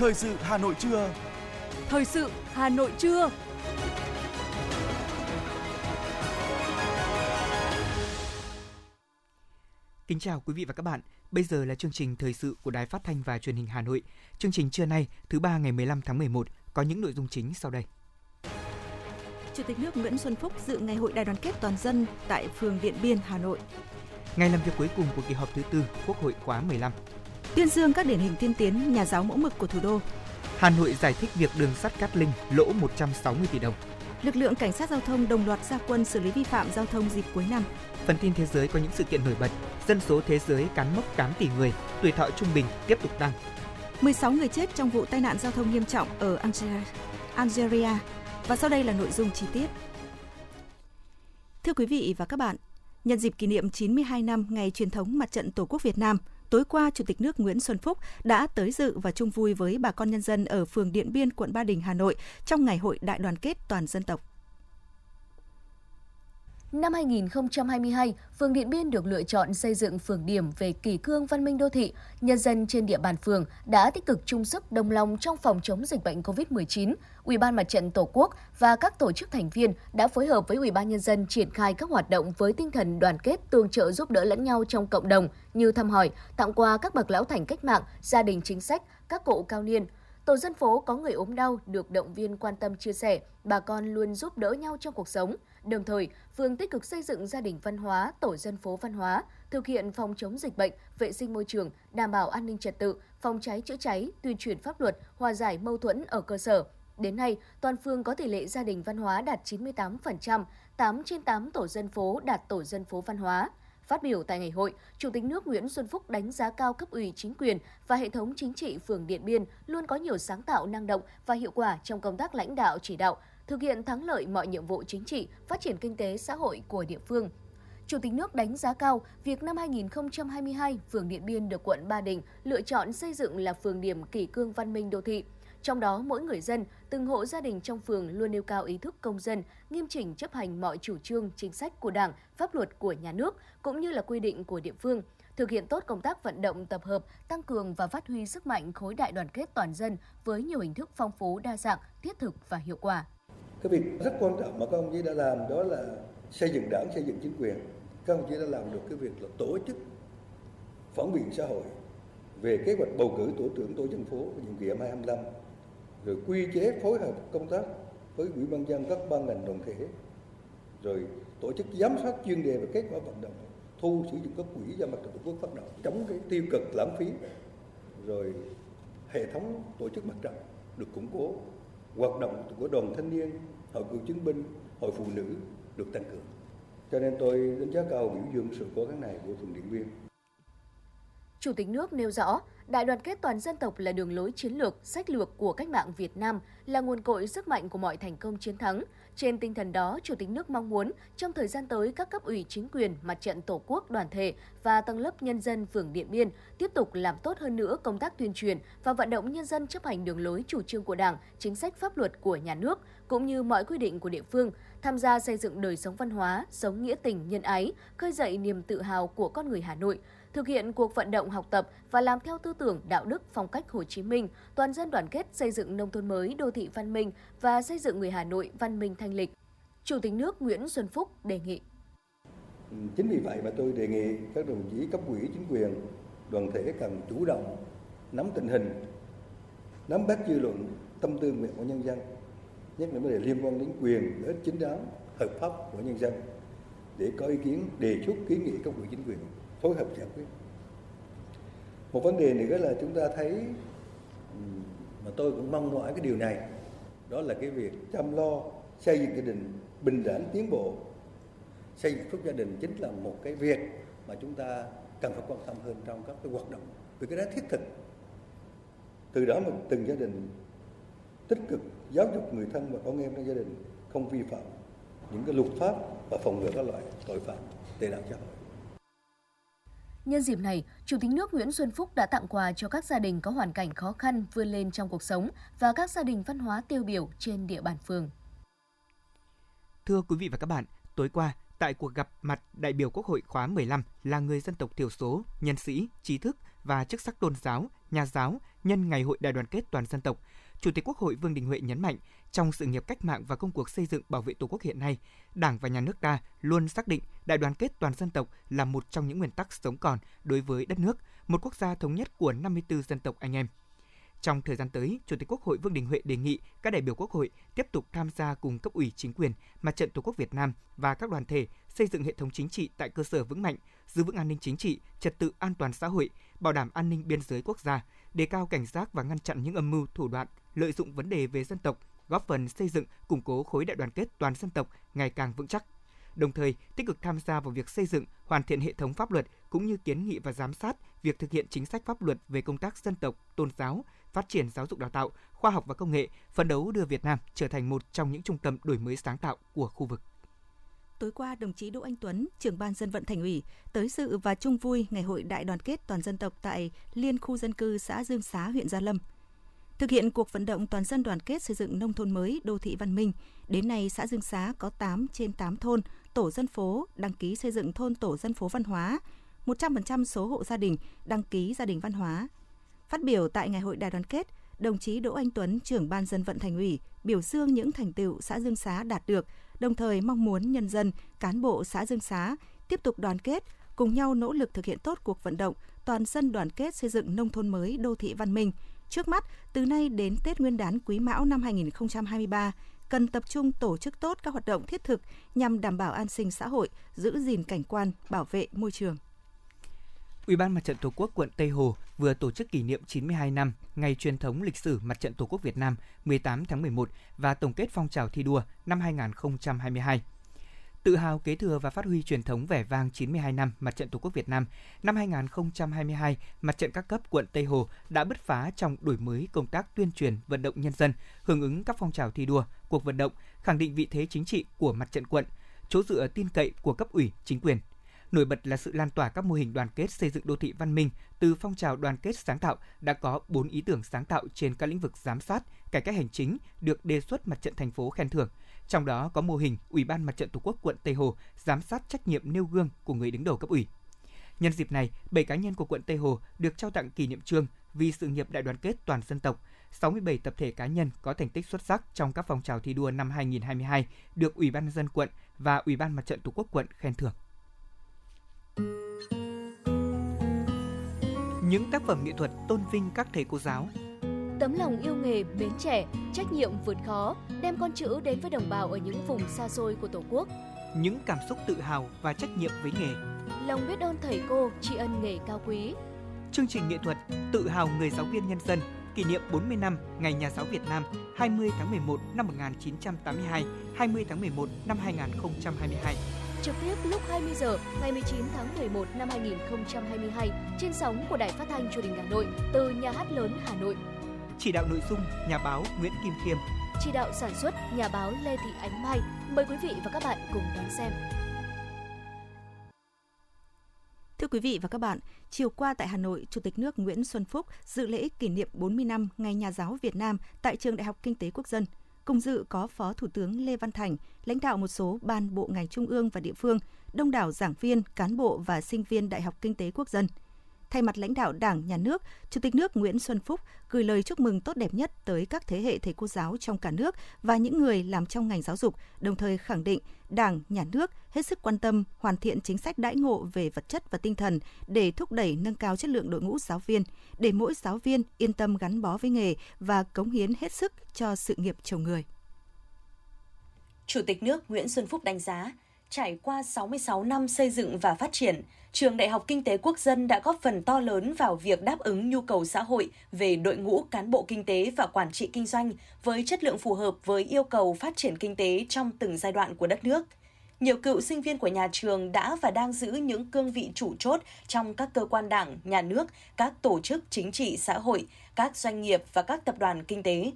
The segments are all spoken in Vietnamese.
Thời sự Hà Nội trưa. Thời sự Hà Nội trưa. Kính chào quý vị và các bạn. Bây giờ là chương trình thời sự của Đài Phát thanh và Truyền hình Hà Nội. Chương trình trưa nay, thứ ba ngày 15 tháng 11 có những nội dung chính sau đây. Chủ tịch nước Nguyễn Xuân Phúc dự ngày hội đại đoàn kết toàn dân tại phường Điện Biên, Hà Nội. Ngày làm việc cuối cùng của kỳ họp thứ tư Quốc hội khóa 15. Tuyên dương các điển hình tiên tiến nhà giáo mẫu mực của thủ đô. Hà Nội giải thích việc đường sắt Cát Linh lỗ 160 tỷ đồng. Lực lượng cảnh sát giao thông đồng loạt ra quân xử lý vi phạm giao thông dịp cuối năm. Phần tin thế giới có những sự kiện nổi bật. Dân số thế giới cán mốc 8 tỷ người, tuổi thọ trung bình tiếp tục tăng. 16 người chết trong vụ tai nạn giao thông nghiêm trọng ở Algeria. Algeria. Và sau đây là nội dung chi tiết. Thưa quý vị và các bạn, nhân dịp kỷ niệm 92 năm ngày truyền thống Mặt trận Tổ quốc Việt Nam, tối qua Chủ tịch nước Nguyễn Xuân Phúc đã tới dự và chung vui với bà con nhân dân ở phường Điện Biên, quận Ba Đình, Hà Nội trong ngày hội đại đoàn kết toàn dân tộc. Năm 2022, phường Điện Biên được lựa chọn xây dựng phường điểm về kỷ cương văn minh đô thị. Nhân dân trên địa bàn phường đã tích cực chung sức đồng lòng trong phòng chống dịch bệnh COVID-19. Ủy ban Mặt trận Tổ quốc và các tổ chức thành viên đã phối hợp với Ủy ban nhân dân triển khai các hoạt động với tinh thần đoàn kết, tương trợ giúp đỡ lẫn nhau trong cộng đồng như thăm hỏi, tặng quà các bậc lão thành cách mạng, gia đình chính sách, các cụ cao niên, Tổ dân phố có người ốm đau được động viên quan tâm chia sẻ, bà con luôn giúp đỡ nhau trong cuộc sống. Đồng thời, phường tích cực xây dựng gia đình văn hóa, tổ dân phố văn hóa, thực hiện phòng chống dịch bệnh, vệ sinh môi trường, đảm bảo an ninh trật tự, phòng cháy chữa cháy, tuyên truyền pháp luật, hòa giải mâu thuẫn ở cơ sở. Đến nay, toàn phường có tỷ lệ gia đình văn hóa đạt 98%, 8 trên 8 tổ dân phố đạt tổ dân phố văn hóa. Phát biểu tại ngày hội, Chủ tịch nước Nguyễn Xuân Phúc đánh giá cao cấp ủy chính quyền và hệ thống chính trị phường Điện Biên luôn có nhiều sáng tạo năng động và hiệu quả trong công tác lãnh đạo chỉ đạo, thực hiện thắng lợi mọi nhiệm vụ chính trị, phát triển kinh tế xã hội của địa phương. Chủ tịch nước đánh giá cao việc năm 2022, phường Điện Biên được quận Ba Đình lựa chọn xây dựng là phường điểm kỷ cương văn minh đô thị. Trong đó, mỗi người dân, từng hộ gia đình trong phường luôn nêu cao ý thức công dân, nghiêm chỉnh chấp hành mọi chủ trương, chính sách của Đảng, pháp luật của nhà nước, cũng như là quy định của địa phương, thực hiện tốt công tác vận động tập hợp, tăng cường và phát huy sức mạnh khối đại đoàn kết toàn dân với nhiều hình thức phong phú, đa dạng, thiết thực và hiệu quả. Cái việc rất quan trọng mà các ông chí đã làm đó là xây dựng đảng, xây dựng chính quyền. Các ông chí đã làm được cái việc là tổ chức phản biện xã hội về kế hoạch bầu cử tổ trưởng tổ dân phố nhiệm kỳ 2025 rồi quy chế phối hợp công tác với ủy ban dân các ban ngành đoàn thể. Rồi tổ chức giám sát chuyên đề về kết quả vận động. Thu sử dụng các quỹ do mặt trận tổ quốc phát động. Chống cái tiêu cực lãng phí. Rồi hệ thống tổ chức mặt trận được củng cố. Hoạt động của đoàn thanh niên hội cựu chiến binh hội phụ nữ được tăng cường. Cho nên tôi đánh giá cao biểu dương sự cố gắng này của phường điện biên. Chủ tịch nước nêu rõ, đại đoàn kết toàn dân tộc là đường lối chiến lược, sách lược của cách mạng Việt Nam, là nguồn cội sức mạnh của mọi thành công chiến thắng. Trên tinh thần đó, Chủ tịch nước mong muốn trong thời gian tới các cấp ủy chính quyền, mặt trận tổ quốc, đoàn thể và tầng lớp nhân dân phường Điện Biên tiếp tục làm tốt hơn nữa công tác tuyên truyền và vận động nhân dân chấp hành đường lối chủ trương của Đảng, chính sách pháp luật của nhà nước cũng như mọi quy định của địa phương, tham gia xây dựng đời sống văn hóa, sống nghĩa tình, nhân ái, khơi dậy niềm tự hào của con người Hà Nội, thực hiện cuộc vận động học tập và làm theo tư tưởng đạo đức phong cách Hồ Chí Minh, toàn dân đoàn kết xây dựng nông thôn mới, đô thị văn minh và xây dựng người Hà Nội văn minh thanh lịch. Chủ tịch nước Nguyễn Xuân Phúc đề nghị. Ừ, chính vì vậy mà tôi đề nghị các đồng chí cấp ủy chính quyền, đoàn thể cần chủ động nắm tình hình, nắm bắt dư luận, tâm tư nguyện của nhân dân, nhất là vấn đề liên quan đến quyền lợi ích chính đáng, hợp pháp của nhân dân để có ý kiến đề xuất kiến nghị cấp ủy chính quyền phối hợp giải quyết. Một vấn đề nữa là chúng ta thấy ừ, mà tôi cũng mong mỏi cái điều này, đó là cái việc chăm lo xây dựng gia đình bình đẳng tiến bộ. Xây dựng phúc gia đình chính là một cái việc mà chúng ta cần phải quan tâm hơn trong các cái hoạt động, vì cái đó thiết thực. Từ đó mà từng gia đình tích cực giáo dục người thân và con em trong gia đình không vi phạm những cái luật pháp và phòng ngừa các loại tội phạm tệ nạn xã hội. Nhân dịp này, Chủ tịch nước Nguyễn Xuân Phúc đã tặng quà cho các gia đình có hoàn cảnh khó khăn vươn lên trong cuộc sống và các gia đình văn hóa tiêu biểu trên địa bàn phường. Thưa quý vị và các bạn, tối qua, tại cuộc gặp mặt đại biểu Quốc hội khóa 15 là người dân tộc thiểu số, nhân sĩ, trí thức và chức sắc tôn giáo, nhà giáo nhân Ngày hội Đại đoàn kết toàn dân tộc, Chủ tịch Quốc hội Vương Đình Huệ nhấn mạnh, trong sự nghiệp cách mạng và công cuộc xây dựng bảo vệ Tổ quốc hiện nay, Đảng và Nhà nước ta luôn xác định đại đoàn kết toàn dân tộc là một trong những nguyên tắc sống còn đối với đất nước, một quốc gia thống nhất của 54 dân tộc anh em. Trong thời gian tới, Chủ tịch Quốc hội Vương Đình Huệ đề nghị các đại biểu Quốc hội tiếp tục tham gia cùng cấp ủy chính quyền, Mặt trận Tổ quốc Việt Nam và các đoàn thể xây dựng hệ thống chính trị tại cơ sở vững mạnh, giữ vững an ninh chính trị, trật tự an toàn xã hội, bảo đảm an ninh biên giới quốc gia, đề cao cảnh giác và ngăn chặn những âm mưu thủ đoạn lợi dụng vấn đề về dân tộc, góp phần xây dựng củng cố khối đại đoàn kết toàn dân tộc ngày càng vững chắc. Đồng thời, tích cực tham gia vào việc xây dựng, hoàn thiện hệ thống pháp luật cũng như kiến nghị và giám sát việc thực hiện chính sách pháp luật về công tác dân tộc, tôn giáo, phát triển giáo dục đào tạo, khoa học và công nghệ, phấn đấu đưa Việt Nam trở thành một trong những trung tâm đổi mới sáng tạo của khu vực. Tối qua, đồng chí Đỗ Anh Tuấn, trưởng ban dân vận thành ủy, tới dự và chung vui Ngày hội Đại đoàn kết toàn dân tộc tại Liên khu dân cư xã Dương Xá, huyện Gia Lâm. Thực hiện cuộc vận động toàn dân đoàn kết xây dựng nông thôn mới, đô thị văn minh, đến nay xã Dương Xá có 8 trên 8 thôn, tổ dân phố đăng ký xây dựng thôn tổ dân phố văn hóa, 100% số hộ gia đình đăng ký gia đình văn hóa. Phát biểu tại Ngày hội đại đoàn kết, đồng chí Đỗ Anh Tuấn, trưởng ban dân vận thành ủy, biểu dương những thành tựu xã Dương Xá đạt được, đồng thời mong muốn nhân dân, cán bộ xã Dương Xá tiếp tục đoàn kết, cùng nhau nỗ lực thực hiện tốt cuộc vận động toàn dân đoàn kết xây dựng nông thôn mới đô thị văn minh. Trước mắt, từ nay đến Tết Nguyên đán Quý Mão năm 2023, cần tập trung tổ chức tốt các hoạt động thiết thực nhằm đảm bảo an sinh xã hội, giữ gìn cảnh quan, bảo vệ môi trường. Ủy ban Mặt trận Tổ quốc quận Tây Hồ vừa tổ chức kỷ niệm 92 năm ngày truyền thống lịch sử Mặt trận Tổ quốc Việt Nam 18 tháng 11 và tổng kết phong trào thi đua năm 2022. Tự hào kế thừa và phát huy truyền thống vẻ vang 92 năm Mặt trận Tổ quốc Việt Nam, năm 2022, Mặt trận các cấp quận Tây Hồ đã bứt phá trong đổi mới công tác tuyên truyền vận động nhân dân, hưởng ứng các phong trào thi đua, cuộc vận động, khẳng định vị thế chính trị của mặt trận quận, chỗ dựa tin cậy của cấp ủy, chính quyền, Nổi bật là sự lan tỏa các mô hình đoàn kết xây dựng đô thị văn minh từ phong trào đoàn kết sáng tạo đã có 4 ý tưởng sáng tạo trên các lĩnh vực giám sát, cải cách hành chính được đề xuất mặt trận thành phố khen thưởng. Trong đó có mô hình Ủy ban Mặt trận Tổ quốc quận Tây Hồ giám sát trách nhiệm nêu gương của người đứng đầu cấp ủy. Nhân dịp này, 7 cá nhân của quận Tây Hồ được trao tặng kỷ niệm trương vì sự nghiệp đại đoàn kết toàn dân tộc. 67 tập thể cá nhân có thành tích xuất sắc trong các phong trào thi đua năm 2022 được Ủy ban nhân dân quận và Ủy ban Mặt trận Tổ quốc quận khen thưởng. Những tác phẩm nghệ thuật tôn vinh các thầy cô giáo Tấm lòng yêu nghề, mến trẻ, trách nhiệm vượt khó, đem con chữ đến với đồng bào ở những vùng xa xôi của Tổ quốc. Những cảm xúc tự hào và trách nhiệm với nghề. Lòng biết ơn thầy cô, tri ân nghề cao quý. Chương trình nghệ thuật Tự hào người giáo viên nhân dân kỷ niệm 40 năm Ngày Nhà giáo Việt Nam 20 tháng 11 năm 1982, 20 tháng 11 năm 2022 trực tiếp lúc 20 giờ ngày 19 tháng 11 năm 2022 trên sóng của Đài Phát thanh Truyền hình Hà Nội từ nhà hát lớn Hà Nội. Chỉ đạo nội dung nhà báo Nguyễn Kim Khiêm. Chỉ đạo sản xuất nhà báo Lê Thị Ánh Mai. Mời quý vị và các bạn cùng đón xem. Thưa quý vị và các bạn, chiều qua tại Hà Nội, Chủ tịch nước Nguyễn Xuân Phúc dự lễ kỷ niệm 40 năm Ngày Nhà giáo Việt Nam tại Trường Đại học Kinh tế Quốc dân – Cùng dự có Phó Thủ tướng Lê Văn Thành, lãnh đạo một số ban bộ ngành trung ương và địa phương, đông đảo giảng viên, cán bộ và sinh viên Đại học Kinh tế Quốc dân – Thay mặt lãnh đạo Đảng, Nhà nước, Chủ tịch nước Nguyễn Xuân Phúc gửi lời chúc mừng tốt đẹp nhất tới các thế hệ thầy cô giáo trong cả nước và những người làm trong ngành giáo dục, đồng thời khẳng định Đảng, Nhà nước hết sức quan tâm hoàn thiện chính sách đãi ngộ về vật chất và tinh thần để thúc đẩy nâng cao chất lượng đội ngũ giáo viên, để mỗi giáo viên yên tâm gắn bó với nghề và cống hiến hết sức cho sự nghiệp chồng người. Chủ tịch nước Nguyễn Xuân Phúc đánh giá, trải qua 66 năm xây dựng và phát triển, Trường Đại học Kinh tế Quốc dân đã góp phần to lớn vào việc đáp ứng nhu cầu xã hội về đội ngũ cán bộ kinh tế và quản trị kinh doanh với chất lượng phù hợp với yêu cầu phát triển kinh tế trong từng giai đoạn của đất nước. Nhiều cựu sinh viên của nhà trường đã và đang giữ những cương vị chủ chốt trong các cơ quan đảng, nhà nước, các tổ chức chính trị xã hội, các doanh nghiệp và các tập đoàn kinh tế.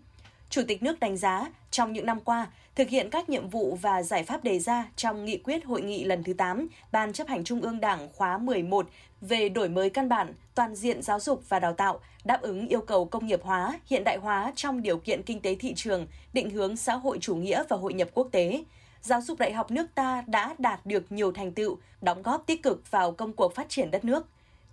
Chủ tịch nước đánh giá, trong những năm qua, thực hiện các nhiệm vụ và giải pháp đề ra trong nghị quyết hội nghị lần thứ 8 Ban chấp hành Trung ương Đảng khóa 11 về đổi mới căn bản, toàn diện giáo dục và đào tạo, đáp ứng yêu cầu công nghiệp hóa, hiện đại hóa trong điều kiện kinh tế thị trường, định hướng xã hội chủ nghĩa và hội nhập quốc tế. Giáo dục đại học nước ta đã đạt được nhiều thành tựu, đóng góp tích cực vào công cuộc phát triển đất nước.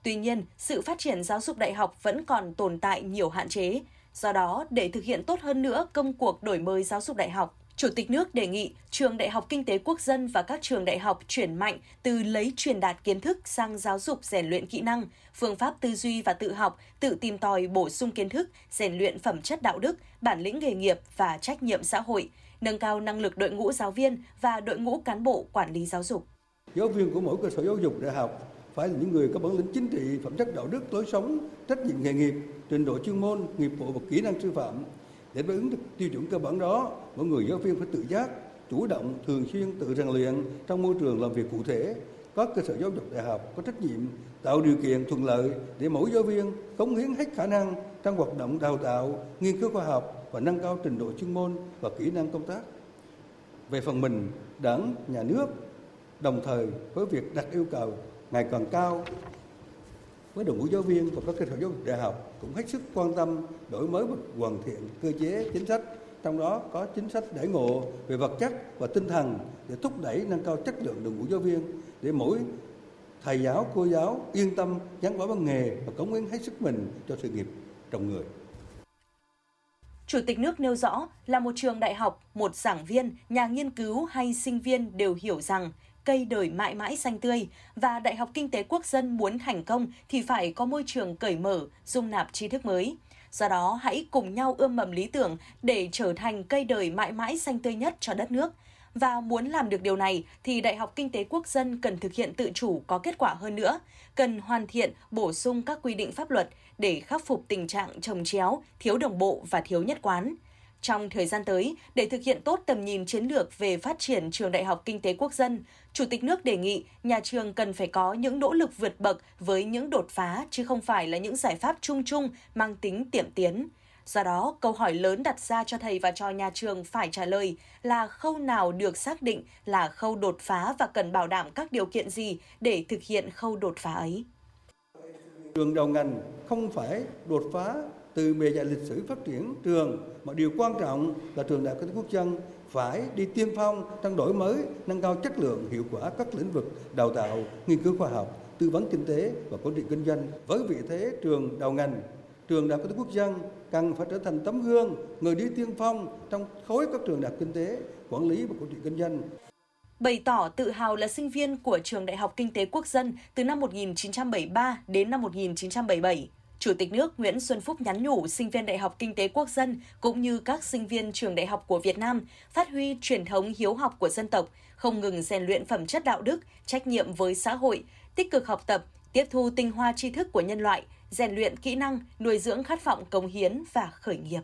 Tuy nhiên, sự phát triển giáo dục đại học vẫn còn tồn tại nhiều hạn chế. Do đó, để thực hiện tốt hơn nữa công cuộc đổi mới giáo dục đại học, Chủ tịch nước đề nghị trường Đại học Kinh tế Quốc dân và các trường đại học chuyển mạnh từ lấy truyền đạt kiến thức sang giáo dục rèn luyện kỹ năng, phương pháp tư duy và tự học, tự tìm tòi bổ sung kiến thức, rèn luyện phẩm chất đạo đức, bản lĩnh nghề nghiệp và trách nhiệm xã hội, nâng cao năng lực đội ngũ giáo viên và đội ngũ cán bộ quản lý giáo dục. Giáo viên của mỗi cơ sở giáo dục đại học phải là những người có bản lĩnh chính trị, phẩm chất đạo đức, lối sống, trách nhiệm nghề nghiệp, trình độ chuyên môn, nghiệp vụ và kỹ năng sư phạm. Để đáp ứng được tiêu chuẩn cơ bản đó, mỗi người giáo viên phải tự giác, chủ động, thường xuyên tự rèn luyện trong môi trường làm việc cụ thể. Các cơ sở giáo dục đại học có trách nhiệm tạo điều kiện thuận lợi để mỗi giáo viên cống hiến hết khả năng trong hoạt động đào tạo, nghiên cứu khoa học và nâng cao trình độ chuyên môn và kỹ năng công tác. Về phần mình, Đảng, Nhà nước đồng thời với việc đặt yêu cầu ngày càng cao. Với đội ngũ giáo viên và các cơ sở giáo dục đại học cũng hết sức quan tâm đổi mới và hoàn thiện cơ chế chính sách trong đó có chính sách đãi ngộ về vật chất và tinh thần để thúc đẩy nâng cao chất lượng đội ngũ giáo viên để mỗi thầy giáo cô giáo yên tâm gắn bó bằng nghề và cống hiến hết sức mình cho sự nghiệp trồng người. Chủ tịch nước nêu rõ là một trường đại học, một giảng viên, nhà nghiên cứu hay sinh viên đều hiểu rằng cây đời mãi mãi xanh tươi và Đại học Kinh tế Quốc dân muốn thành công thì phải có môi trường cởi mở, dung nạp tri thức mới. Do đó, hãy cùng nhau ươm mầm lý tưởng để trở thành cây đời mãi mãi xanh tươi nhất cho đất nước. Và muốn làm được điều này thì Đại học Kinh tế Quốc dân cần thực hiện tự chủ có kết quả hơn nữa, cần hoàn thiện, bổ sung các quy định pháp luật để khắc phục tình trạng trồng chéo, thiếu đồng bộ và thiếu nhất quán. Trong thời gian tới, để thực hiện tốt tầm nhìn chiến lược về phát triển trường Đại học Kinh tế Quốc dân, Chủ tịch nước đề nghị nhà trường cần phải có những nỗ lực vượt bậc với những đột phá chứ không phải là những giải pháp chung chung mang tính tiệm tiến. Do đó, câu hỏi lớn đặt ra cho thầy và cho nhà trường phải trả lời là khâu nào được xác định là khâu đột phá và cần bảo đảm các điều kiện gì để thực hiện khâu đột phá ấy. Trường đầu ngành không phải đột phá từ bề dày lịch sử phát triển trường, mà điều quan trọng là trường đại học kinh tế quốc dân phải đi tiên phong trong đổi mới, nâng cao chất lượng, hiệu quả các lĩnh vực đào tạo, nghiên cứu khoa học, tư vấn kinh tế và quản trị kinh doanh với vị thế trường đầu ngành, trường đại học kinh tế quốc dân cần phải trở thành tấm gương, người đi tiên phong trong khối các trường đại học kinh tế, quản lý và quản trị kinh doanh bày tỏ tự hào là sinh viên của Trường Đại học Kinh tế Quốc dân từ năm 1973 đến năm 1977. Chủ tịch nước Nguyễn Xuân Phúc nhắn nhủ sinh viên Đại học Kinh tế Quốc dân cũng như các sinh viên trường đại học của Việt Nam phát huy truyền thống hiếu học của dân tộc, không ngừng rèn luyện phẩm chất đạo đức, trách nhiệm với xã hội, tích cực học tập, tiếp thu tinh hoa tri thức của nhân loại, rèn luyện kỹ năng, nuôi dưỡng khát vọng cống hiến và khởi nghiệp.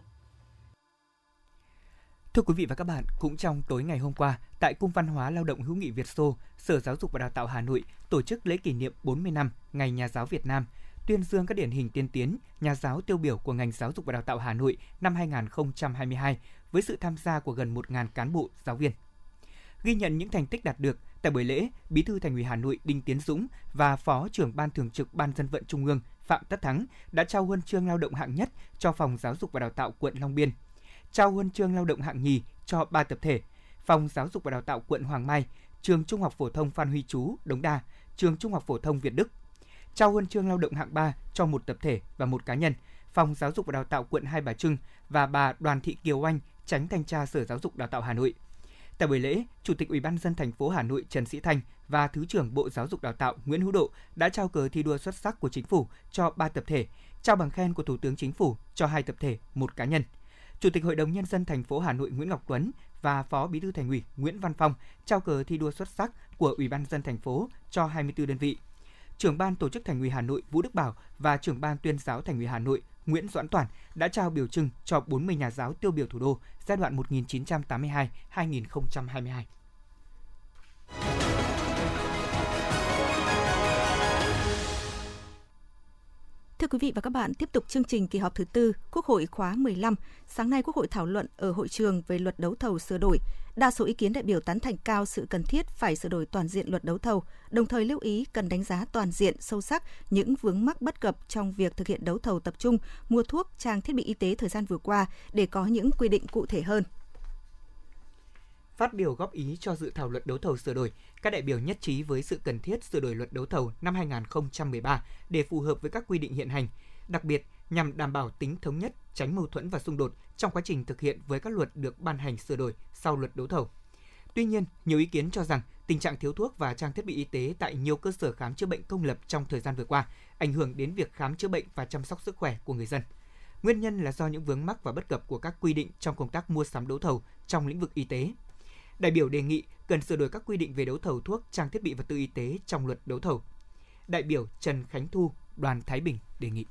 Thưa quý vị và các bạn, cũng trong tối ngày hôm qua, tại Cung văn hóa lao động hữu nghị Việt Xô, Sở Giáo dục và Đào tạo Hà Nội tổ chức lễ kỷ niệm 40 năm Ngày Nhà giáo Việt Nam – tuyên dương các điển hình tiên tiến, nhà giáo tiêu biểu của ngành giáo dục và đào tạo Hà Nội năm 2022 với sự tham gia của gần 1.000 cán bộ, giáo viên. Ghi nhận những thành tích đạt được, tại buổi lễ, Bí thư Thành ủy Hà Nội Đinh Tiến Dũng và Phó trưởng Ban Thường trực Ban Dân vận Trung ương Phạm Tất Thắng đã trao huân chương lao động hạng nhất cho Phòng Giáo dục và Đào tạo quận Long Biên, trao huân chương lao động hạng nhì cho ba tập thể, Phòng Giáo dục và Đào tạo quận Hoàng Mai, Trường Trung học phổ thông Phan Huy Chú, Đống Đa, Trường Trung học phổ thông Việt Đức, trao huân chương lao động hạng 3 cho một tập thể và một cá nhân, Phòng Giáo dục và Đào tạo quận Hai Bà Trưng và bà Đoàn Thị Kiều Anh, tránh thanh tra Sở Giáo dục Đào tạo Hà Nội. Tại buổi lễ, Chủ tịch Ủy ban dân thành phố Hà Nội Trần Sĩ Thanh và Thứ trưởng Bộ Giáo dục Đào tạo Nguyễn Hữu Độ đã trao cờ thi đua xuất sắc của chính phủ cho ba tập thể, trao bằng khen của Thủ tướng Chính phủ cho hai tập thể, một cá nhân. Chủ tịch Hội đồng nhân dân thành phố Hà Nội Nguyễn Ngọc Tuấn và Phó Bí thư Thành ủy Nguyễn Văn Phong trao cờ thi đua xuất sắc của Ủy ban dân thành phố cho 24 đơn vị trưởng ban tổ chức Thành ủy Hà Nội Vũ Đức Bảo và trưởng ban tuyên giáo Thành ủy Hà Nội Nguyễn Doãn Toản đã trao biểu trưng cho 40 nhà giáo tiêu biểu thủ đô giai đoạn 1982-2022. Thưa quý vị và các bạn, tiếp tục chương trình kỳ họp thứ tư Quốc hội khóa 15. Sáng nay Quốc hội thảo luận ở hội trường về luật đấu thầu sửa đổi. Đa số ý kiến đại biểu tán thành cao sự cần thiết phải sửa đổi toàn diện luật đấu thầu, đồng thời lưu ý cần đánh giá toàn diện sâu sắc những vướng mắc bất cập trong việc thực hiện đấu thầu tập trung mua thuốc, trang thiết bị y tế thời gian vừa qua để có những quy định cụ thể hơn. Phát biểu góp ý cho dự thảo luật đấu thầu sửa đổi, các đại biểu nhất trí với sự cần thiết sửa đổi luật đấu thầu năm 2013 để phù hợp với các quy định hiện hành, đặc biệt nhằm đảm bảo tính thống nhất, tránh mâu thuẫn và xung đột trong quá trình thực hiện với các luật được ban hành sửa đổi sau luật đấu thầu. Tuy nhiên, nhiều ý kiến cho rằng tình trạng thiếu thuốc và trang thiết bị y tế tại nhiều cơ sở khám chữa bệnh công lập trong thời gian vừa qua ảnh hưởng đến việc khám chữa bệnh và chăm sóc sức khỏe của người dân. Nguyên nhân là do những vướng mắc và bất cập của các quy định trong công tác mua sắm đấu thầu trong lĩnh vực y tế. Đại biểu đề nghị cần sửa đổi các quy định về đấu thầu thuốc, trang thiết bị vật tư y tế trong luật đấu thầu. Đại biểu Trần Khánh Thu, đoàn Thái Bình đề nghị.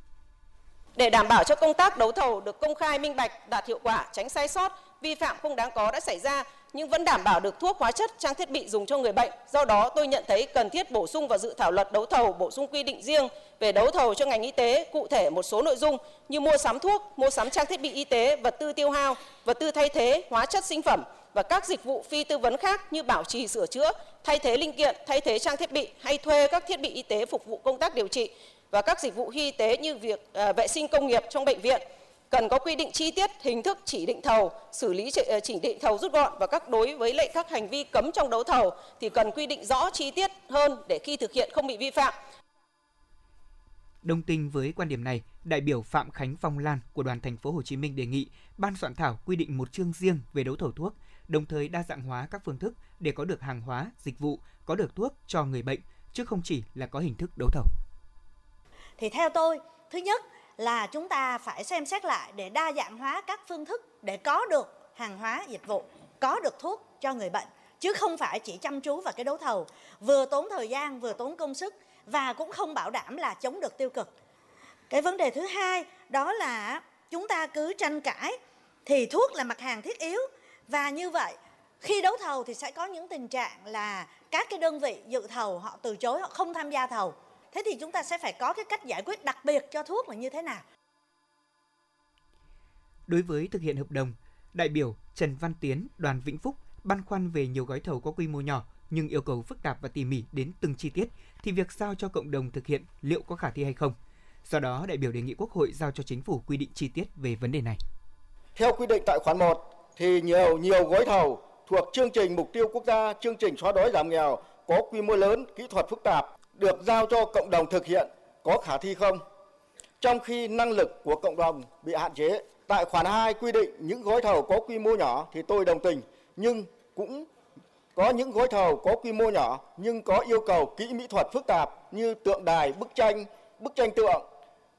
Để đảm bảo cho công tác đấu thầu được công khai minh bạch, đạt hiệu quả, tránh sai sót, vi phạm không đáng có đã xảy ra nhưng vẫn đảm bảo được thuốc hóa chất, trang thiết bị dùng cho người bệnh. Do đó, tôi nhận thấy cần thiết bổ sung vào dự thảo luật đấu thầu bổ sung quy định riêng về đấu thầu cho ngành y tế, cụ thể một số nội dung như mua sắm thuốc, mua sắm trang thiết bị y tế, vật tư tiêu hao, vật tư thay thế, hóa chất sinh phẩm và các dịch vụ phi tư vấn khác như bảo trì sửa chữa, thay thế linh kiện, thay thế trang thiết bị hay thuê các thiết bị y tế phục vụ công tác điều trị và các dịch vụ y tế như việc à, vệ sinh công nghiệp trong bệnh viện cần có quy định chi tiết hình thức chỉ định thầu, xử lý chỉ ờ, định thầu rút gọn và các đối với lại các hành vi cấm trong đấu thầu thì cần quy định rõ chi tiết hơn để khi thực hiện không bị vi phạm. Đồng tình với quan điểm này, đại biểu Phạm Khánh Phong Lan của đoàn thành phố Hồ Chí Minh đề nghị ban soạn thảo quy định một chương riêng về đấu thầu thuốc, đồng thời đa dạng hóa các phương thức để có được hàng hóa, dịch vụ, có được thuốc cho người bệnh chứ không chỉ là có hình thức đấu thầu. Thì theo tôi, thứ nhất là chúng ta phải xem xét lại để đa dạng hóa các phương thức để có được hàng hóa dịch vụ, có được thuốc cho người bệnh chứ không phải chỉ chăm chú vào cái đấu thầu vừa tốn thời gian vừa tốn công sức và cũng không bảo đảm là chống được tiêu cực. Cái vấn đề thứ hai đó là chúng ta cứ tranh cãi thì thuốc là mặt hàng thiết yếu. Và như vậy, khi đấu thầu thì sẽ có những tình trạng là các cái đơn vị dự thầu họ từ chối, họ không tham gia thầu. Thế thì chúng ta sẽ phải có cái cách giải quyết đặc biệt cho thuốc là như thế nào? Đối với thực hiện hợp đồng, đại biểu Trần Văn Tiến, đoàn Vĩnh Phúc băn khoăn về nhiều gói thầu có quy mô nhỏ nhưng yêu cầu phức tạp và tỉ mỉ đến từng chi tiết thì việc giao cho cộng đồng thực hiện liệu có khả thi hay không. Do đó, đại biểu đề nghị Quốc hội giao cho chính phủ quy định chi tiết về vấn đề này. Theo quy định tại khoản 1 thì nhiều nhiều gói thầu thuộc chương trình mục tiêu quốc gia, chương trình xóa đói giảm nghèo có quy mô lớn, kỹ thuật phức tạp được giao cho cộng đồng thực hiện có khả thi không? Trong khi năng lực của cộng đồng bị hạn chế. Tại khoản 2 quy định những gói thầu có quy mô nhỏ thì tôi đồng tình, nhưng cũng có những gói thầu có quy mô nhỏ nhưng có yêu cầu kỹ mỹ thuật phức tạp như tượng đài, bức tranh, bức tranh tượng,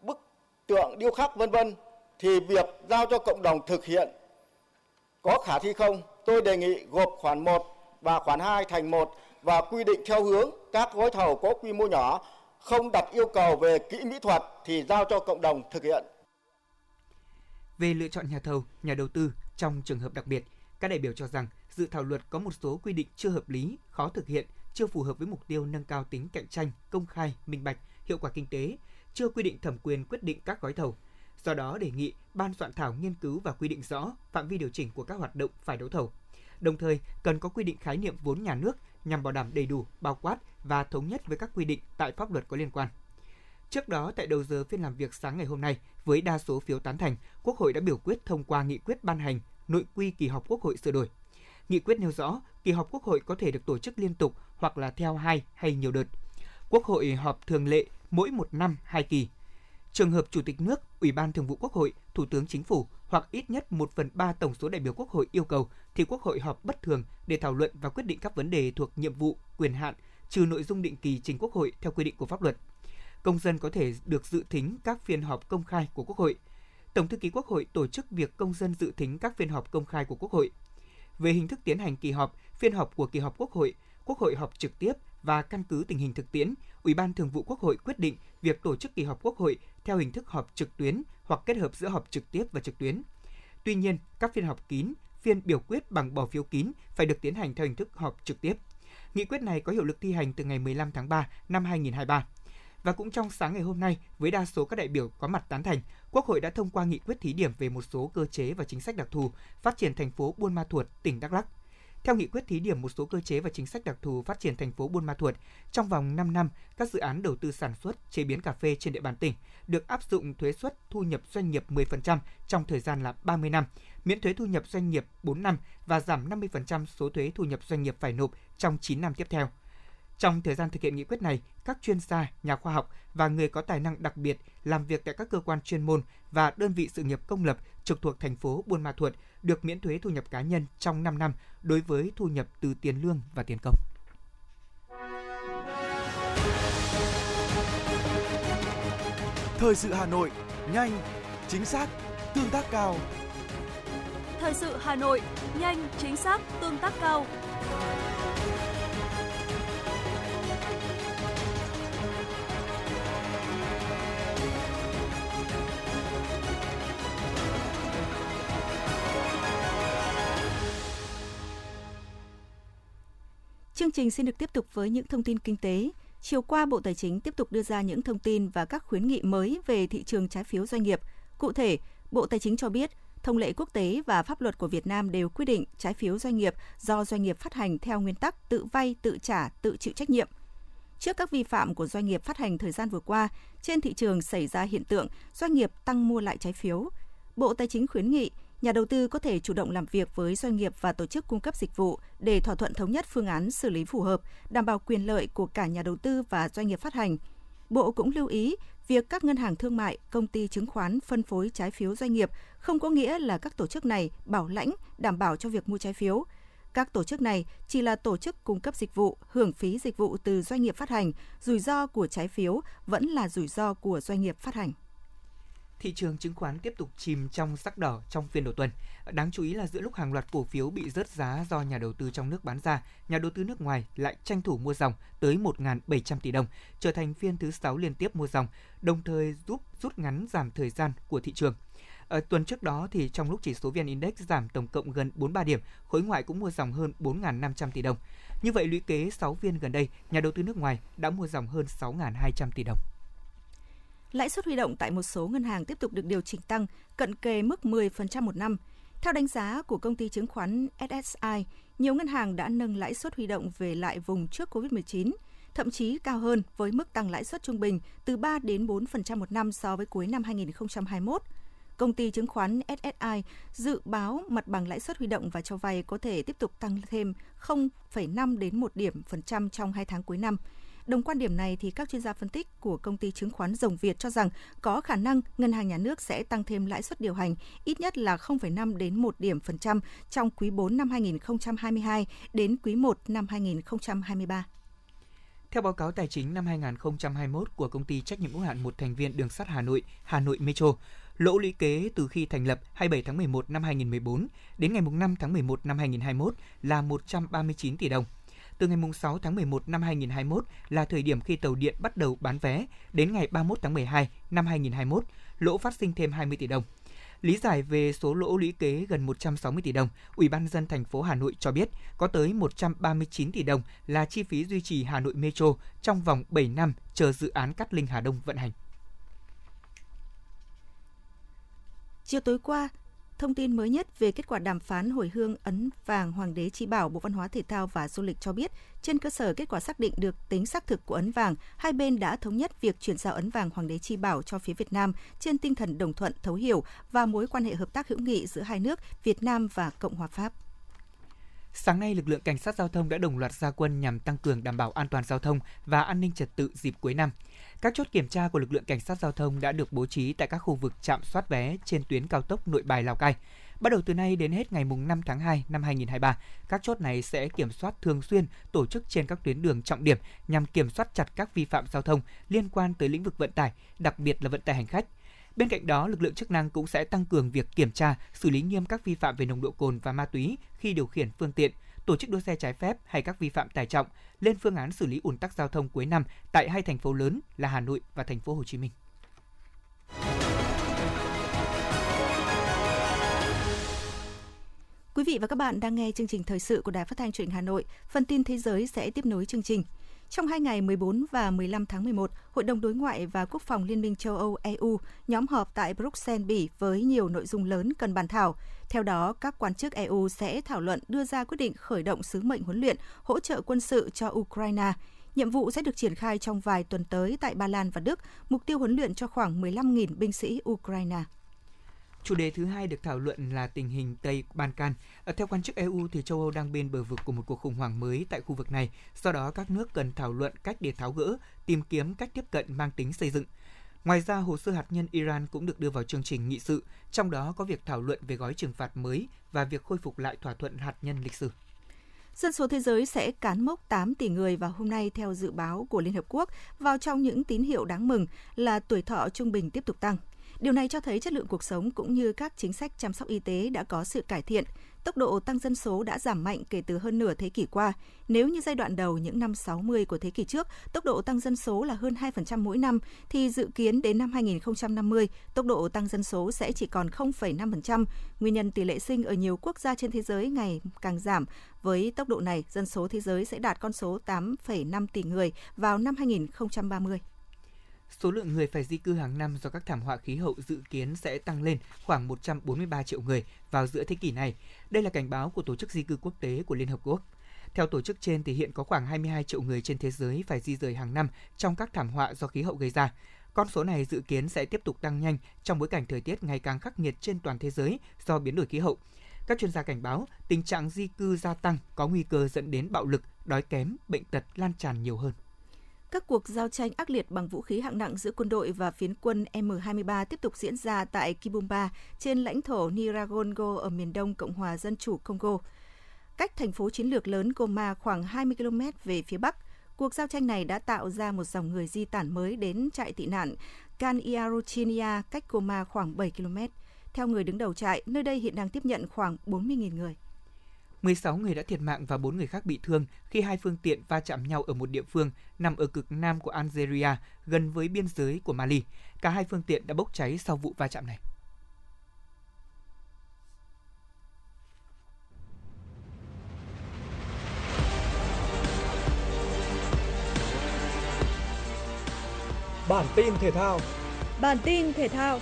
bức tượng điêu khắc vân vân thì việc giao cho cộng đồng thực hiện có khả thi không? Tôi đề nghị gộp khoản 1 và khoản 2 thành một và quy định theo hướng các gói thầu có quy mô nhỏ không đặt yêu cầu về kỹ mỹ thuật thì giao cho cộng đồng thực hiện. Về lựa chọn nhà thầu, nhà đầu tư trong trường hợp đặc biệt, các đại biểu cho rằng dự thảo luật có một số quy định chưa hợp lý, khó thực hiện, chưa phù hợp với mục tiêu nâng cao tính cạnh tranh, công khai, minh bạch, hiệu quả kinh tế, chưa quy định thẩm quyền quyết định các gói thầu. Do đó đề nghị ban soạn thảo nghiên cứu và quy định rõ phạm vi điều chỉnh của các hoạt động phải đấu thầu. Đồng thời, cần có quy định khái niệm vốn nhà nước nhằm bảo đảm đầy đủ, bao quát và thống nhất với các quy định tại pháp luật có liên quan. Trước đó, tại đầu giờ phiên làm việc sáng ngày hôm nay, với đa số phiếu tán thành, Quốc hội đã biểu quyết thông qua nghị quyết ban hành nội quy kỳ họp Quốc hội sửa đổi. Nghị quyết nêu rõ, kỳ họp Quốc hội có thể được tổ chức liên tục hoặc là theo hai hay nhiều đợt. Quốc hội họp thường lệ mỗi một năm hai kỳ. Trường hợp Chủ tịch nước, Ủy ban Thường vụ Quốc hội, Thủ tướng Chính phủ hoặc ít nhất 1 phần 3 tổng số đại biểu Quốc hội yêu cầu thì Quốc hội họp bất thường để thảo luận và quyết định các vấn đề thuộc nhiệm vụ, quyền hạn, trừ nội dung định kỳ trình Quốc hội theo quy định của pháp luật. Công dân có thể được dự thính các phiên họp công khai của Quốc hội. Tổng thư ký Quốc hội tổ chức việc công dân dự thính các phiên họp công khai của Quốc hội. Về hình thức tiến hành kỳ họp, phiên họp của kỳ họp Quốc hội, Quốc hội họp trực tiếp và căn cứ tình hình thực tiễn, Ủy ban Thường vụ Quốc hội quyết định việc tổ chức kỳ họp Quốc hội theo hình thức họp trực tuyến hoặc kết hợp giữa họp trực tiếp và trực tuyến. Tuy nhiên, các phiên họp kín, phiên biểu quyết bằng bỏ phiếu kín phải được tiến hành theo hình thức họp trực tiếp. Nghị quyết này có hiệu lực thi hành từ ngày 15 tháng 3 năm 2023. Và cũng trong sáng ngày hôm nay, với đa số các đại biểu có mặt tán thành, Quốc hội đã thông qua nghị quyết thí điểm về một số cơ chế và chính sách đặc thù phát triển thành phố Buôn Ma Thuột, tỉnh Đắk Lắk. Theo nghị quyết thí điểm một số cơ chế và chính sách đặc thù phát triển thành phố Buôn Ma Thuột, trong vòng 5 năm, các dự án đầu tư sản xuất, chế biến cà phê trên địa bàn tỉnh được áp dụng thuế suất thu nhập doanh nghiệp 10% trong thời gian là 30 năm, miễn thuế thu nhập doanh nghiệp 4 năm và giảm 50% số thuế thu nhập doanh nghiệp phải nộp trong 9 năm tiếp theo. Trong thời gian thực hiện nghị quyết này, các chuyên gia, nhà khoa học và người có tài năng đặc biệt làm việc tại các cơ quan chuyên môn và đơn vị sự nghiệp công lập trực thuộc thành phố Buôn Ma Thuột được miễn thuế thu nhập cá nhân trong 5 năm đối với thu nhập từ tiền lương và tiền công. Thời sự Hà Nội, nhanh, chính xác, tương tác cao. Thời sự Hà Nội, nhanh, chính xác, tương tác cao. Chương trình xin được tiếp tục với những thông tin kinh tế. Chiều qua, Bộ Tài chính tiếp tục đưa ra những thông tin và các khuyến nghị mới về thị trường trái phiếu doanh nghiệp. Cụ thể, Bộ Tài chính cho biết, thông lệ quốc tế và pháp luật của Việt Nam đều quy định trái phiếu doanh nghiệp do doanh nghiệp phát hành theo nguyên tắc tự vay, tự trả, tự chịu trách nhiệm. Trước các vi phạm của doanh nghiệp phát hành thời gian vừa qua, trên thị trường xảy ra hiện tượng doanh nghiệp tăng mua lại trái phiếu. Bộ Tài chính khuyến nghị nhà đầu tư có thể chủ động làm việc với doanh nghiệp và tổ chức cung cấp dịch vụ để thỏa thuận thống nhất phương án xử lý phù hợp, đảm bảo quyền lợi của cả nhà đầu tư và doanh nghiệp phát hành. Bộ cũng lưu ý, việc các ngân hàng thương mại, công ty chứng khoán phân phối trái phiếu doanh nghiệp không có nghĩa là các tổ chức này bảo lãnh đảm bảo cho việc mua trái phiếu. Các tổ chức này chỉ là tổ chức cung cấp dịch vụ, hưởng phí dịch vụ từ doanh nghiệp phát hành, rủi ro của trái phiếu vẫn là rủi ro của doanh nghiệp phát hành thị trường chứng khoán tiếp tục chìm trong sắc đỏ trong phiên đầu tuần. Đáng chú ý là giữa lúc hàng loạt cổ phiếu bị rớt giá do nhà đầu tư trong nước bán ra, nhà đầu tư nước ngoài lại tranh thủ mua dòng tới 1.700 tỷ đồng, trở thành phiên thứ 6 liên tiếp mua dòng, đồng thời giúp rút ngắn giảm thời gian của thị trường. Ở tuần trước đó thì trong lúc chỉ số VN Index giảm tổng cộng gần 43 điểm, khối ngoại cũng mua dòng hơn 4.500 tỷ đồng. Như vậy lũy kế 6 phiên gần đây, nhà đầu tư nước ngoài đã mua dòng hơn 6.200 tỷ đồng. Lãi suất huy động tại một số ngân hàng tiếp tục được điều chỉnh tăng, cận kề mức 10% một năm. Theo đánh giá của công ty chứng khoán SSI, nhiều ngân hàng đã nâng lãi suất huy động về lại vùng trước COVID-19, thậm chí cao hơn với mức tăng lãi suất trung bình từ 3 đến 4% một năm so với cuối năm 2021. Công ty chứng khoán SSI dự báo mặt bằng lãi suất huy động và cho vay có thể tiếp tục tăng thêm 0,5 đến 1 điểm phần trăm trong 2 tháng cuối năm. Đồng quan điểm này thì các chuyên gia phân tích của công ty chứng khoán Rồng Việt cho rằng có khả năng ngân hàng nhà nước sẽ tăng thêm lãi suất điều hành ít nhất là 0,5 đến 1 điểm phần trăm trong quý 4 năm 2022 đến quý 1 năm 2023. Theo báo cáo tài chính năm 2021 của công ty trách nhiệm hữu hạn một thành viên đường sắt Hà Nội, Hà Nội Metro, lỗ lũy kế từ khi thành lập 27 tháng 11 năm 2014 đến ngày 5 tháng 11 năm 2021 là 139 tỷ đồng từ ngày 6 tháng 11 năm 2021 là thời điểm khi tàu điện bắt đầu bán vé, đến ngày 31 tháng 12 năm 2021, lỗ phát sinh thêm 20 tỷ đồng. Lý giải về số lỗ lũy kế gần 160 tỷ đồng, Ủy ban dân thành phố Hà Nội cho biết có tới 139 tỷ đồng là chi phí duy trì Hà Nội Metro trong vòng 7 năm chờ dự án Cát Linh Hà Đông vận hành. Chiều tối qua, Thông tin mới nhất về kết quả đàm phán hồi hương ấn vàng Hoàng đế Chi Bảo Bộ Văn hóa Thể thao và Du lịch cho biết, trên cơ sở kết quả xác định được tính xác thực của ấn vàng, hai bên đã thống nhất việc chuyển giao ấn vàng Hoàng đế Chi Bảo cho phía Việt Nam trên tinh thần đồng thuận, thấu hiểu và mối quan hệ hợp tác hữu nghị giữa hai nước Việt Nam và Cộng hòa Pháp. Sáng nay, lực lượng cảnh sát giao thông đã đồng loạt ra quân nhằm tăng cường đảm bảo an toàn giao thông và an ninh trật tự dịp cuối năm. Các chốt kiểm tra của lực lượng cảnh sát giao thông đã được bố trí tại các khu vực trạm soát vé trên tuyến cao tốc Nội Bài Lào Cai. Bắt đầu từ nay đến hết ngày 5 tháng 2 năm 2023, các chốt này sẽ kiểm soát thường xuyên tổ chức trên các tuyến đường trọng điểm nhằm kiểm soát chặt các vi phạm giao thông liên quan tới lĩnh vực vận tải, đặc biệt là vận tải hành khách. Bên cạnh đó, lực lượng chức năng cũng sẽ tăng cường việc kiểm tra, xử lý nghiêm các vi phạm về nồng độ cồn và ma túy khi điều khiển phương tiện, tổ chức đua xe trái phép hay các vi phạm tải trọng, lên phương án xử lý ủn tắc giao thông cuối năm tại hai thành phố lớn là Hà Nội và thành phố Hồ Chí Minh. Quý vị và các bạn đang nghe chương trình thời sự của Đài Phát thanh Truyền hình Hà Nội. Phần tin thế giới sẽ tiếp nối chương trình. Trong hai ngày 14 và 15 tháng 11, Hội đồng Đối ngoại và Quốc phòng Liên minh châu Âu EU nhóm họp tại Bruxelles, Bỉ với nhiều nội dung lớn cần bàn thảo. Theo đó, các quan chức EU sẽ thảo luận đưa ra quyết định khởi động sứ mệnh huấn luyện hỗ trợ quân sự cho Ukraine. Nhiệm vụ sẽ được triển khai trong vài tuần tới tại Ba Lan và Đức, mục tiêu huấn luyện cho khoảng 15.000 binh sĩ Ukraine. Chủ đề thứ hai được thảo luận là tình hình Tây Ban Can. Ờ, theo quan chức EU thì châu Âu đang bên bờ vực của một cuộc khủng hoảng mới tại khu vực này. Do đó các nước cần thảo luận cách để tháo gỡ, tìm kiếm cách tiếp cận mang tính xây dựng. Ngoài ra, hồ sơ hạt nhân Iran cũng được đưa vào chương trình nghị sự, trong đó có việc thảo luận về gói trừng phạt mới và việc khôi phục lại thỏa thuận hạt nhân lịch sử. Dân số thế giới sẽ cán mốc 8 tỷ người vào hôm nay theo dự báo của Liên Hợp Quốc, vào trong những tín hiệu đáng mừng là tuổi thọ trung bình tiếp tục tăng. Điều này cho thấy chất lượng cuộc sống cũng như các chính sách chăm sóc y tế đã có sự cải thiện. Tốc độ tăng dân số đã giảm mạnh kể từ hơn nửa thế kỷ qua. Nếu như giai đoạn đầu những năm 60 của thế kỷ trước, tốc độ tăng dân số là hơn 2% mỗi năm, thì dự kiến đến năm 2050, tốc độ tăng dân số sẽ chỉ còn 0,5%. Nguyên nhân tỷ lệ sinh ở nhiều quốc gia trên thế giới ngày càng giảm. Với tốc độ này, dân số thế giới sẽ đạt con số 8,5 tỷ người vào năm 2030 số lượng người phải di cư hàng năm do các thảm họa khí hậu dự kiến sẽ tăng lên khoảng 143 triệu người vào giữa thế kỷ này. Đây là cảnh báo của Tổ chức Di cư Quốc tế của Liên Hợp Quốc. Theo tổ chức trên thì hiện có khoảng 22 triệu người trên thế giới phải di rời hàng năm trong các thảm họa do khí hậu gây ra. Con số này dự kiến sẽ tiếp tục tăng nhanh trong bối cảnh thời tiết ngày càng khắc nghiệt trên toàn thế giới do biến đổi khí hậu. Các chuyên gia cảnh báo tình trạng di cư gia tăng có nguy cơ dẫn đến bạo lực, đói kém, bệnh tật lan tràn nhiều hơn. Các cuộc giao tranh ác liệt bằng vũ khí hạng nặng giữa quân đội và phiến quân M23 tiếp tục diễn ra tại Kibumba trên lãnh thổ Niragongo ở miền đông Cộng hòa Dân chủ Congo. Cách thành phố chiến lược lớn Goma khoảng 20 km về phía bắc, cuộc giao tranh này đã tạo ra một dòng người di tản mới đến trại tị nạn Kaniaruchinia cách Goma khoảng 7 km. Theo người đứng đầu trại, nơi đây hiện đang tiếp nhận khoảng 40.000 người. 16 người đã thiệt mạng và 4 người khác bị thương khi hai phương tiện va chạm nhau ở một địa phương nằm ở cực nam của Algeria, gần với biên giới của Mali. Cả hai phương tiện đã bốc cháy sau vụ va chạm này. Bản tin thể thao Bản tin thể thao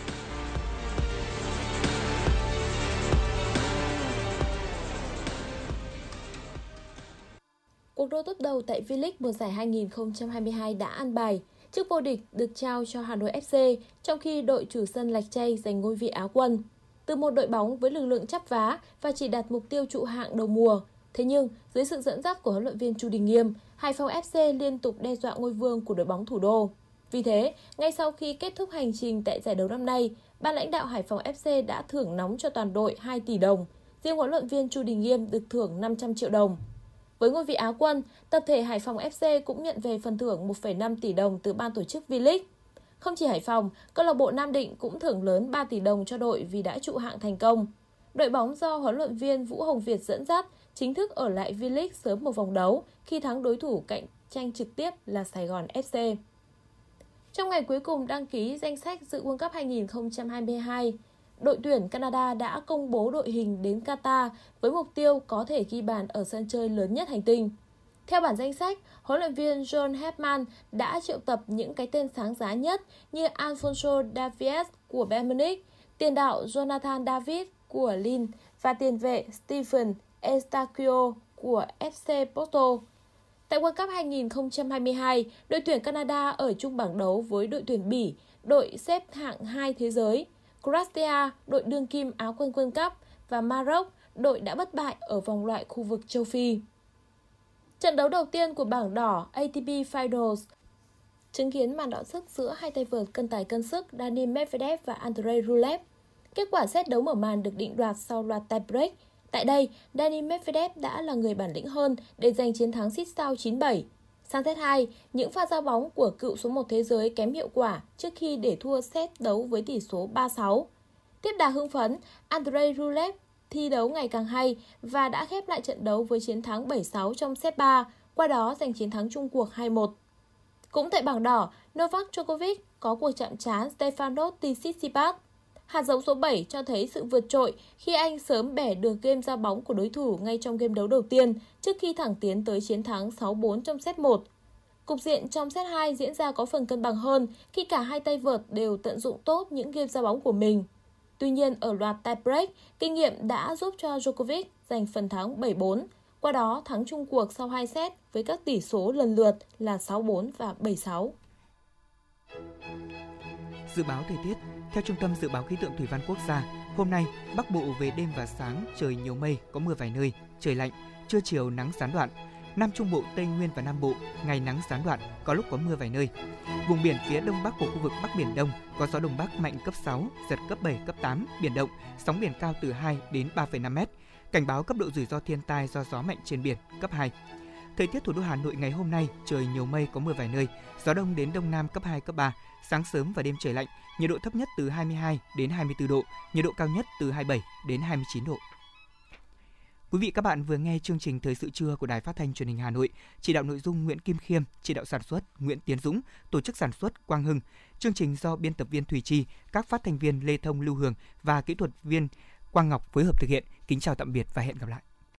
Cuộc đua tốt đầu tại V-League mùa giải 2022 đã an bài. Chức vô địch được trao cho Hà Nội FC, trong khi đội chủ sân Lạch chay giành ngôi vị Áo quân. Từ một đội bóng với lực lượng chắp vá và chỉ đặt mục tiêu trụ hạng đầu mùa. Thế nhưng, dưới sự dẫn dắt của huấn luyện viên Chu Đình Nghiêm, Hải Phòng FC liên tục đe dọa ngôi vương của đội bóng thủ đô. Vì thế, ngay sau khi kết thúc hành trình tại giải đấu năm nay, ban lãnh đạo Hải Phòng FC đã thưởng nóng cho toàn đội 2 tỷ đồng. Riêng huấn luyện viên Chu Đình Nghiêm được thưởng 500 triệu đồng. Với ngôi vị á quân, tập thể Hải Phòng FC cũng nhận về phần thưởng 1,5 tỷ đồng từ ban tổ chức V-League. Không chỉ Hải Phòng, câu lạc bộ Nam Định cũng thưởng lớn 3 tỷ đồng cho đội vì đã trụ hạng thành công. Đội bóng do huấn luyện viên Vũ Hồng Việt dẫn dắt chính thức ở lại V-League sớm một vòng đấu khi thắng đối thủ cạnh tranh trực tiếp là Sài Gòn FC. Trong ngày cuối cùng đăng ký danh sách dự World Cup 2022, đội tuyển Canada đã công bố đội hình đến Qatar với mục tiêu có thể ghi bàn ở sân chơi lớn nhất hành tinh. Theo bản danh sách, huấn luyện viên John Hepman đã triệu tập những cái tên sáng giá nhất như Alfonso Davies của Bayern Munich, tiền đạo Jonathan David của Lille và tiền vệ Stephen Estacio của FC Porto. Tại World Cup 2022, đội tuyển Canada ở chung bảng đấu với đội tuyển Bỉ, đội xếp hạng 2 thế giới. Croatia, đội đương kim áo quân World Cup và Maroc, đội đã bất bại ở vòng loại khu vực châu Phi. Trận đấu đầu tiên của bảng đỏ ATP Finals chứng kiến màn đọ sức giữa hai tay vợt cân tài cân sức Dani Medvedev và Andrei Rublev. Kết quả xét đấu mở màn được định đoạt sau loạt tie break. Tại đây, Dani Medvedev đã là người bản lĩnh hơn để giành chiến thắng xít sao 9-7. Sang set 2, những pha giao bóng của cựu số 1 thế giới kém hiệu quả trước khi để thua set đấu với tỷ số 3-6. Tiếp đà hưng phấn, Andrei Rublev thi đấu ngày càng hay và đã khép lại trận đấu với chiến thắng 7-6 trong set 3, qua đó giành chiến thắng chung cuộc 2-1. Cũng tại bảng đỏ, Novak Djokovic có cuộc chạm trán Stefanos Tsitsipas. Hạt giống số 7 cho thấy sự vượt trội khi anh sớm bẻ được game ra bóng của đối thủ ngay trong game đấu đầu tiên trước khi thẳng tiến tới chiến thắng 6-4 trong set 1. Cục diện trong set 2 diễn ra có phần cân bằng hơn khi cả hai tay vợt đều tận dụng tốt những game ra bóng của mình. Tuy nhiên ở loạt tie break, kinh nghiệm đã giúp cho Djokovic giành phần thắng 7-4, qua đó thắng chung cuộc sau 2 set với các tỷ số lần lượt là 6-4 và 7-6. Dự báo thời tiết theo Trung tâm Dự báo Khí tượng Thủy văn Quốc gia, hôm nay Bắc Bộ về đêm và sáng trời nhiều mây, có mưa vài nơi, trời lạnh, trưa chiều nắng gián đoạn. Nam Trung Bộ, Tây Nguyên và Nam Bộ ngày nắng gián đoạn, có lúc có mưa vài nơi. Vùng biển phía đông bắc của khu vực Bắc Biển Đông có gió đông bắc mạnh cấp 6, giật cấp 7, cấp 8, biển động, sóng biển cao từ 2 đến 3,5 mét. Cảnh báo cấp độ rủi ro thiên tai do gió mạnh trên biển cấp 2. Thời tiết thủ đô Hà Nội ngày hôm nay trời nhiều mây có mưa vài nơi, gió đông đến đông nam cấp 2 cấp 3, sáng sớm và đêm trời lạnh, nhiệt độ thấp nhất từ 22 đến 24 độ, nhiệt độ cao nhất từ 27 đến 29 độ. Quý vị các bạn vừa nghe chương trình Thời sự trưa của Đài Phát thanh Truyền hình Hà Nội, chỉ đạo nội dung Nguyễn Kim Khiêm, chỉ đạo sản xuất Nguyễn Tiến Dũng, tổ chức sản xuất Quang Hưng. Chương trình do biên tập viên Thùy Chi, các phát thanh viên Lê Thông Lưu Hường và kỹ thuật viên Quang Ngọc phối hợp thực hiện. Kính chào tạm biệt và hẹn gặp lại.